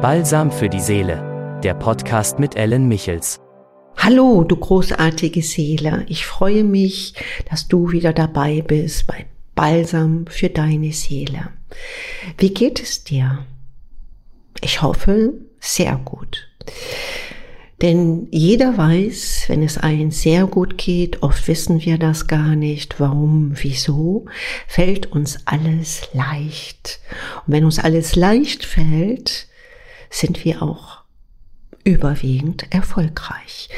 Balsam für die Seele, der Podcast mit Ellen Michels. Hallo, du großartige Seele. Ich freue mich, dass du wieder dabei bist bei Balsam für deine Seele. Wie geht es dir? Ich hoffe, sehr gut. Denn jeder weiß, wenn es einem sehr gut geht, oft wissen wir das gar nicht, warum, wieso, fällt uns alles leicht. Und wenn uns alles leicht fällt, sind wir auch überwiegend erfolgreich.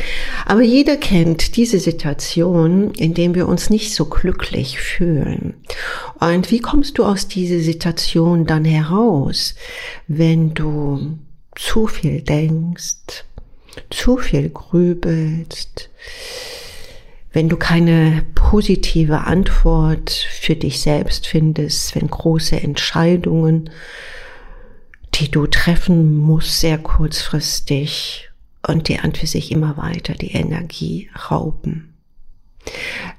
Aber jeder kennt diese Situation, in dem wir uns nicht so glücklich fühlen. Und wie kommst du aus dieser Situation dann heraus, wenn du zu viel denkst, zu viel grübelst, wenn du keine positive Antwort für dich selbst findest, wenn große Entscheidungen die du treffen musst, sehr kurzfristig und die an für sich immer weiter die Energie rauben.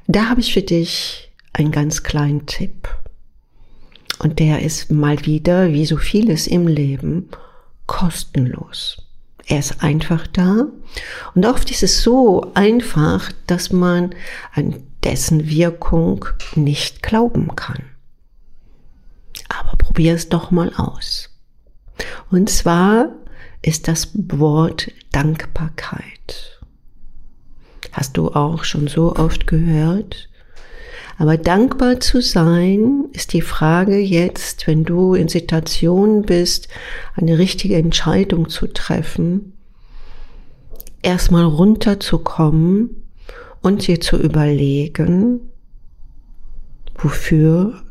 Da habe ich für dich einen ganz kleinen Tipp. Und der ist mal wieder, wie so vieles im Leben, kostenlos. Er ist einfach da. Und oft ist es so einfach, dass man an dessen Wirkung nicht glauben kann. Aber probier es doch mal aus. Und zwar ist das Wort Dankbarkeit. Hast du auch schon so oft gehört? Aber dankbar zu sein ist die Frage jetzt, wenn du in Situationen bist, eine richtige Entscheidung zu treffen, erstmal runterzukommen und dir zu überlegen, wofür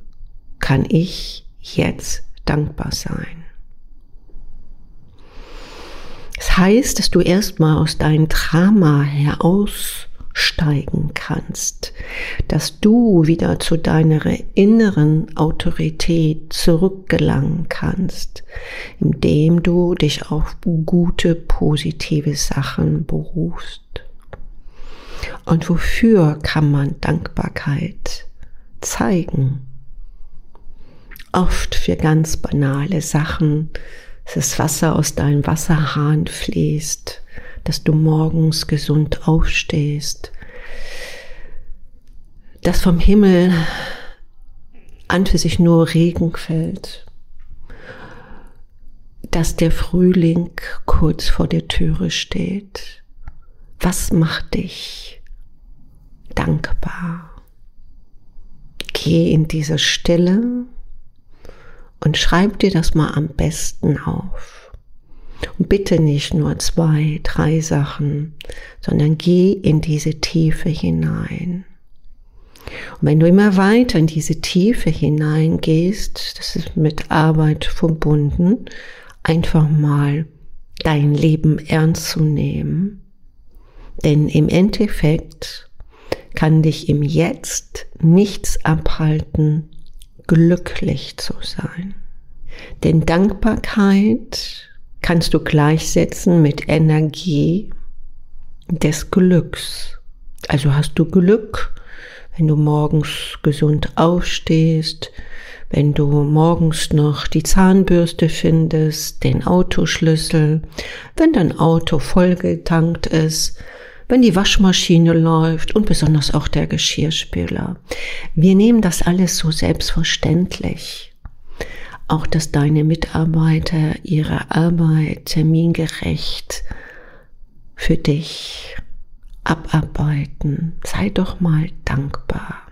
kann ich jetzt dankbar sein? Heißt, dass du erstmal aus deinem Drama heraussteigen kannst, dass du wieder zu deiner inneren Autorität zurückgelangen kannst, indem du dich auf gute, positive Sachen berufst. Und wofür kann man Dankbarkeit zeigen? Oft für ganz banale Sachen, dass das Wasser aus deinem Wasserhahn fließt, dass du morgens gesund aufstehst, dass vom Himmel an für sich nur Regen fällt, dass der Frühling kurz vor der Türe steht. Was macht dich dankbar? Geh in diese Stille und schreib dir das mal am besten auf. Und bitte nicht nur zwei, drei Sachen, sondern geh in diese Tiefe hinein. Und wenn du immer weiter in diese Tiefe hineingehst, das ist mit Arbeit verbunden, einfach mal dein Leben ernst zu nehmen. Denn im Endeffekt kann dich im Jetzt nichts abhalten, glücklich zu sein. Denn Dankbarkeit kannst du gleichsetzen mit Energie des Glücks. Also hast du Glück, wenn du morgens gesund aufstehst, wenn du morgens noch die Zahnbürste findest, den Autoschlüssel, wenn dein Auto vollgetankt ist, wenn die Waschmaschine läuft und besonders auch der Geschirrspüler. Wir nehmen das alles so selbstverständlich. Auch, dass deine Mitarbeiter ihre Arbeit termingerecht für dich abarbeiten. Sei doch mal dankbar.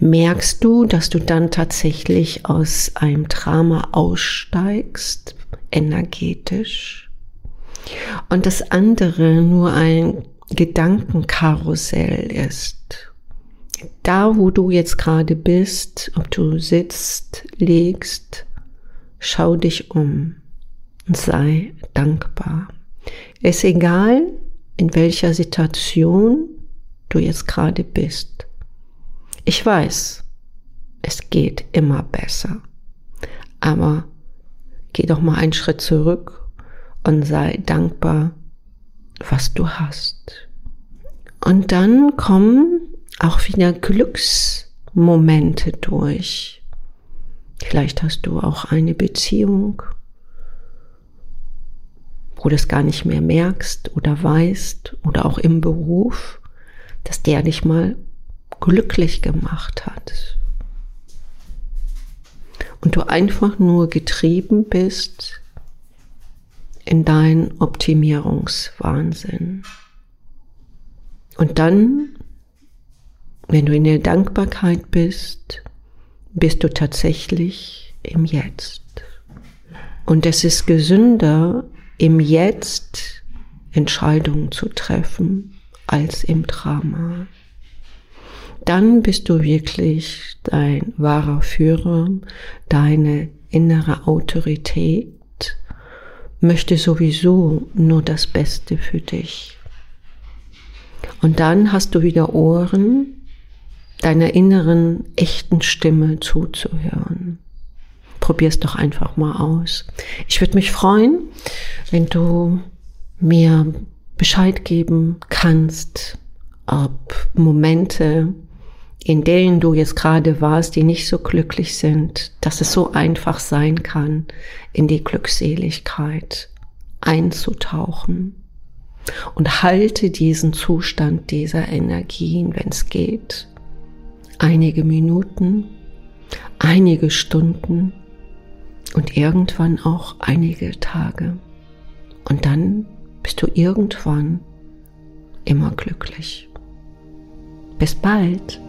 Merkst du, dass du dann tatsächlich aus einem Drama aussteigst, energetisch? Und das andere nur ein Gedankenkarussell ist. Da, wo du jetzt gerade bist, ob du sitzt, legst, schau dich um und sei dankbar. Es ist egal, in welcher Situation du jetzt gerade bist. Ich weiß, es geht immer besser. Aber geh doch mal einen Schritt zurück und sei dankbar, was du hast. Und dann kommen auch wieder Glücksmomente durch. Vielleicht hast du auch eine Beziehung wo du es gar nicht mehr merkst oder weißt oder auch im Beruf, dass der dich mal glücklich gemacht hat. Und du einfach nur getrieben bist in deinen Optimierungswahnsinn. Und dann, wenn du in der Dankbarkeit bist, bist du tatsächlich im Jetzt. Und es ist gesünder, im Jetzt Entscheidungen zu treffen, als im Drama. Dann bist du wirklich dein wahrer Führer, deine innere Autorität möchte sowieso nur das Beste für dich. Und dann hast du wieder Ohren, deiner inneren, echten Stimme zuzuhören. Probier's doch einfach mal aus. Ich würde mich freuen, wenn du mir Bescheid geben kannst, ob Momente, in denen du jetzt gerade warst, die nicht so glücklich sind, dass es so einfach sein kann, in die Glückseligkeit einzutauchen. Und halte diesen Zustand dieser Energien, wenn es geht, einige Minuten, einige Stunden und irgendwann auch einige Tage. Und dann bist du irgendwann immer glücklich. Bis bald.